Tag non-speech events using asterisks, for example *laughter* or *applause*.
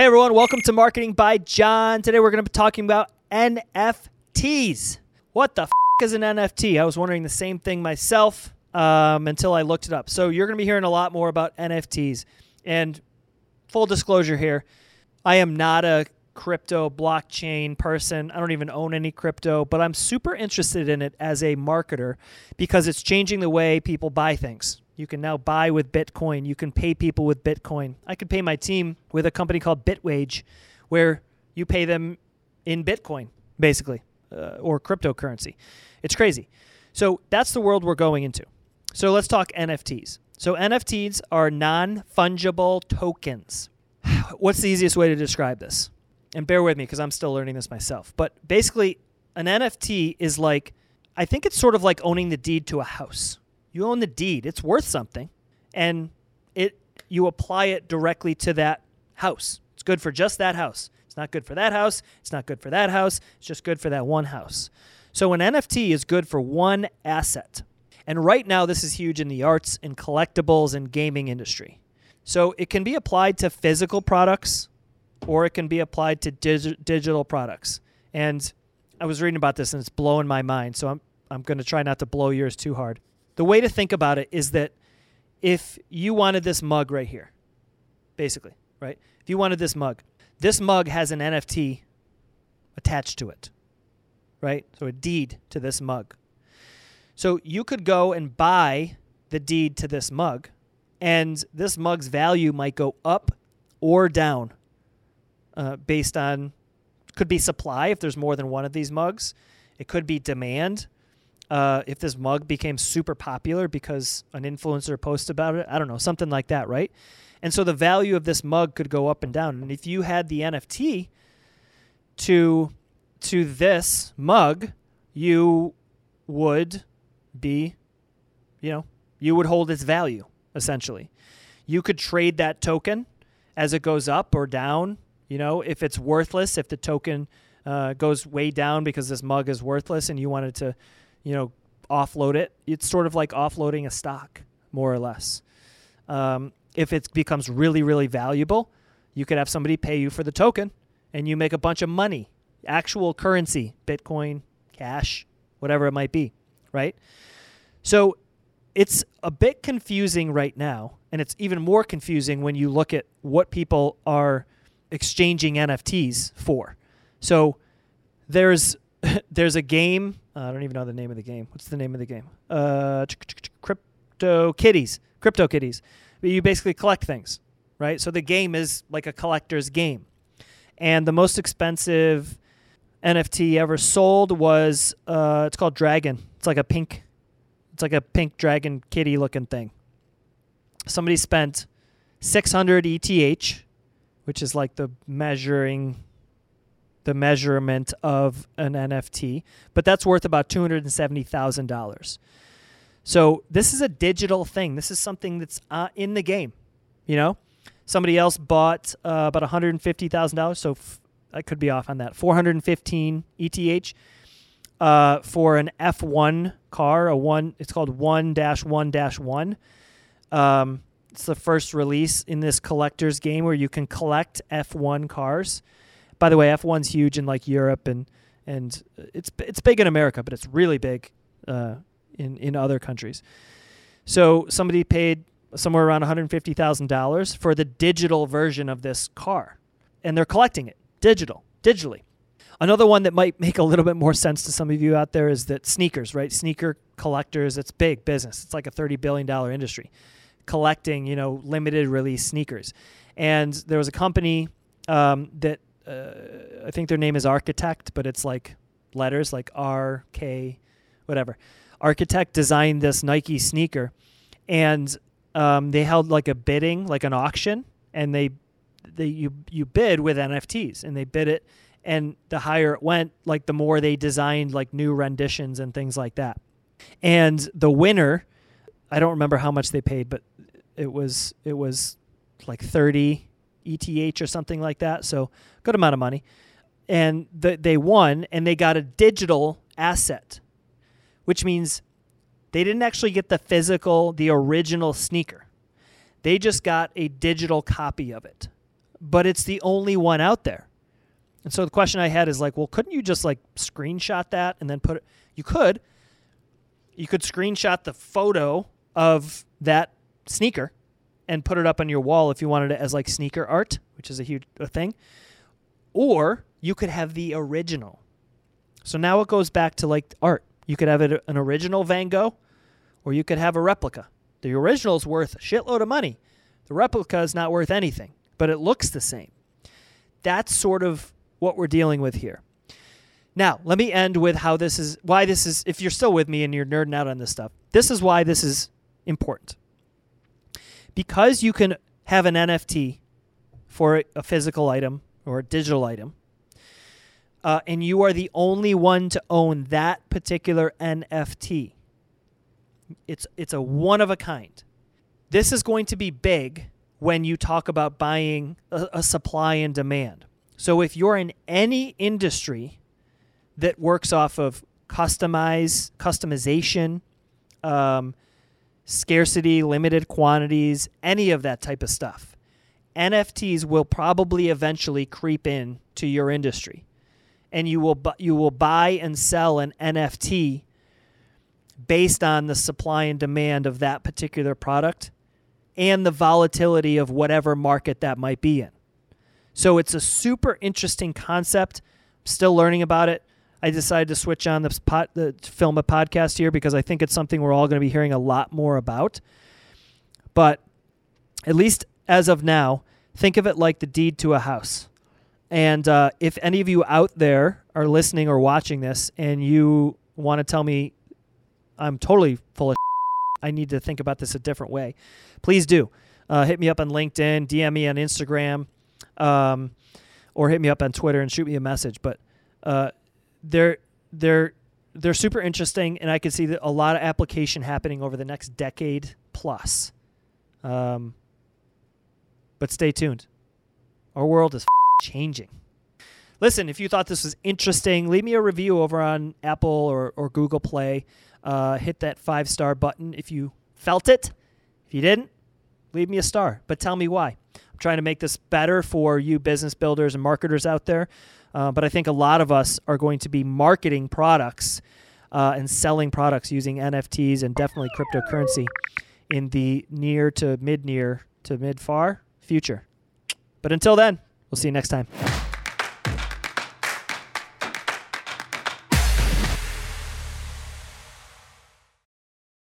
Hey everyone, welcome to Marketing by John. Today we're going to be talking about NFTs. What the f- is an NFT? I was wondering the same thing myself um, until I looked it up. So you're going to be hearing a lot more about NFTs. And full disclosure here, I am not a crypto blockchain person. I don't even own any crypto, but I'm super interested in it as a marketer because it's changing the way people buy things. You can now buy with Bitcoin. You can pay people with Bitcoin. I could pay my team with a company called Bitwage, where you pay them in Bitcoin, basically, uh, or cryptocurrency. It's crazy. So that's the world we're going into. So let's talk NFTs. So NFTs are non fungible tokens. *sighs* What's the easiest way to describe this? And bear with me because I'm still learning this myself. But basically, an NFT is like, I think it's sort of like owning the deed to a house you own the deed. It's worth something, and it you apply it directly to that house. It's good for just that house. It's not good for that house. It's not good for that house. It's just good for that one house. So an NFT is good for one asset. And right now this is huge in the arts and collectibles and gaming industry. So it can be applied to physical products or it can be applied to dig- digital products. And I was reading about this and it's blowing my mind. So I'm I'm going to try not to blow yours too hard the way to think about it is that if you wanted this mug right here, basically, right? If you wanted this mug, this mug has an NFT attached to it, right? So a deed to this mug. So you could go and buy the deed to this mug, and this mug's value might go up or down uh, based on could be supply if there's more than one of these mugs. It could be demand uh, if this mug became super popular because an influencer posted about it. I don't know, something like that, right? And so the value of this mug could go up and down. And if you had the NFT to to this mug, you would be, you know, you would hold its value essentially. You could trade that token as it goes up or down. You know, if it's worthless, if the token uh, goes way down because this mug is worthless and you wanted to you know, offload it. It's sort of like offloading a stock, more or less. Um, if it becomes really, really valuable, you could have somebody pay you for the token and you make a bunch of money, actual currency, Bitcoin, cash, whatever it might be, right? So it's a bit confusing right now, and it's even more confusing when you look at what people are exchanging NFTs for. So there's *laughs* there's a game. Uh, I don't even know the name of the game. What's the name of the game? Uh, Crypto Kitties. Crypto Kitties. You basically collect things, right? So the game is like a collector's game. And the most expensive NFT ever sold was uh, it's called Dragon. It's like a pink, it's like a pink dragon kitty looking thing. Somebody spent 600 ETH, which is like the measuring the measurement of an NFT, but that's worth about $270,000. So this is a digital thing. This is something that's uh, in the game. You know, somebody else bought uh, about $150,000, so f- I could be off on that. 415 ETH uh, for an F1 car, a one. It's called one dash one dash one. Um, it's the first release in this collector's game where you can collect F1 cars. By the way, F1's huge in like Europe and and it's it's big in America, but it's really big uh, in in other countries. So somebody paid somewhere around one hundred fifty thousand dollars for the digital version of this car, and they're collecting it digital digitally. Another one that might make a little bit more sense to some of you out there is that sneakers, right? Sneaker collectors, it's big business. It's like a thirty billion dollar industry, collecting you know limited release sneakers. And there was a company um, that uh, I think their name is Architect, but it's like letters like R K, whatever. Architect designed this Nike sneaker, and um, they held like a bidding, like an auction, and they they you you bid with NFTs, and they bid it, and the higher it went, like the more they designed like new renditions and things like that. And the winner, I don't remember how much they paid, but it was it was like thirty ETH or something like that. So good amount of money. And the, they won and they got a digital asset, which means they didn't actually get the physical, the original sneaker. They just got a digital copy of it. but it's the only one out there. And so the question I had is like, well, couldn't you just like screenshot that and then put it? You could. You could screenshot the photo of that sneaker and put it up on your wall if you wanted it as like sneaker art, which is a huge a thing. Or you could have the original. So now it goes back to like art. You could have it, an original Van Gogh, or you could have a replica. The original is worth a shitload of money. The replica is not worth anything, but it looks the same. That's sort of what we're dealing with here. Now, let me end with how this is why this is if you're still with me and you're nerding out on this stuff. This is why this is important. Because you can have an NFT for a physical item or a digital item, uh, and you are the only one to own that particular NFT. It's it's a one of a kind. This is going to be big when you talk about buying a, a supply and demand. So if you're in any industry that works off of customize customization, um, scarcity, limited quantities, any of that type of stuff, NFTs will probably eventually creep in to your industry, and you will bu- you will buy and sell an NFT based on the supply and demand of that particular product and the volatility of whatever market that might be in. So it's a super interesting concept. still learning about it. I decided to switch on the, pot, the film a podcast here because I think it's something we're all going to be hearing a lot more about. But at least as of now, think of it like the deed to a house. And uh, if any of you out there are listening or watching this and you want to tell me I'm totally full of I need to think about this a different way, please do. Uh, hit me up on LinkedIn, DM me on Instagram, um, or hit me up on Twitter and shoot me a message. But uh, they're they're they're super interesting, and I can see a lot of application happening over the next decade plus. Um, but stay tuned. Our world is changing. Listen, if you thought this was interesting, leave me a review over on Apple or, or Google Play. Uh, hit that five star button if you felt it. If you didn't, leave me a star, but tell me why. I'm trying to make this better for you business builders and marketers out there. Uh, but I think a lot of us are going to be marketing products uh, and selling products using NFTs and definitely cryptocurrency in the near to mid near to mid far future. But until then, we'll see you next time.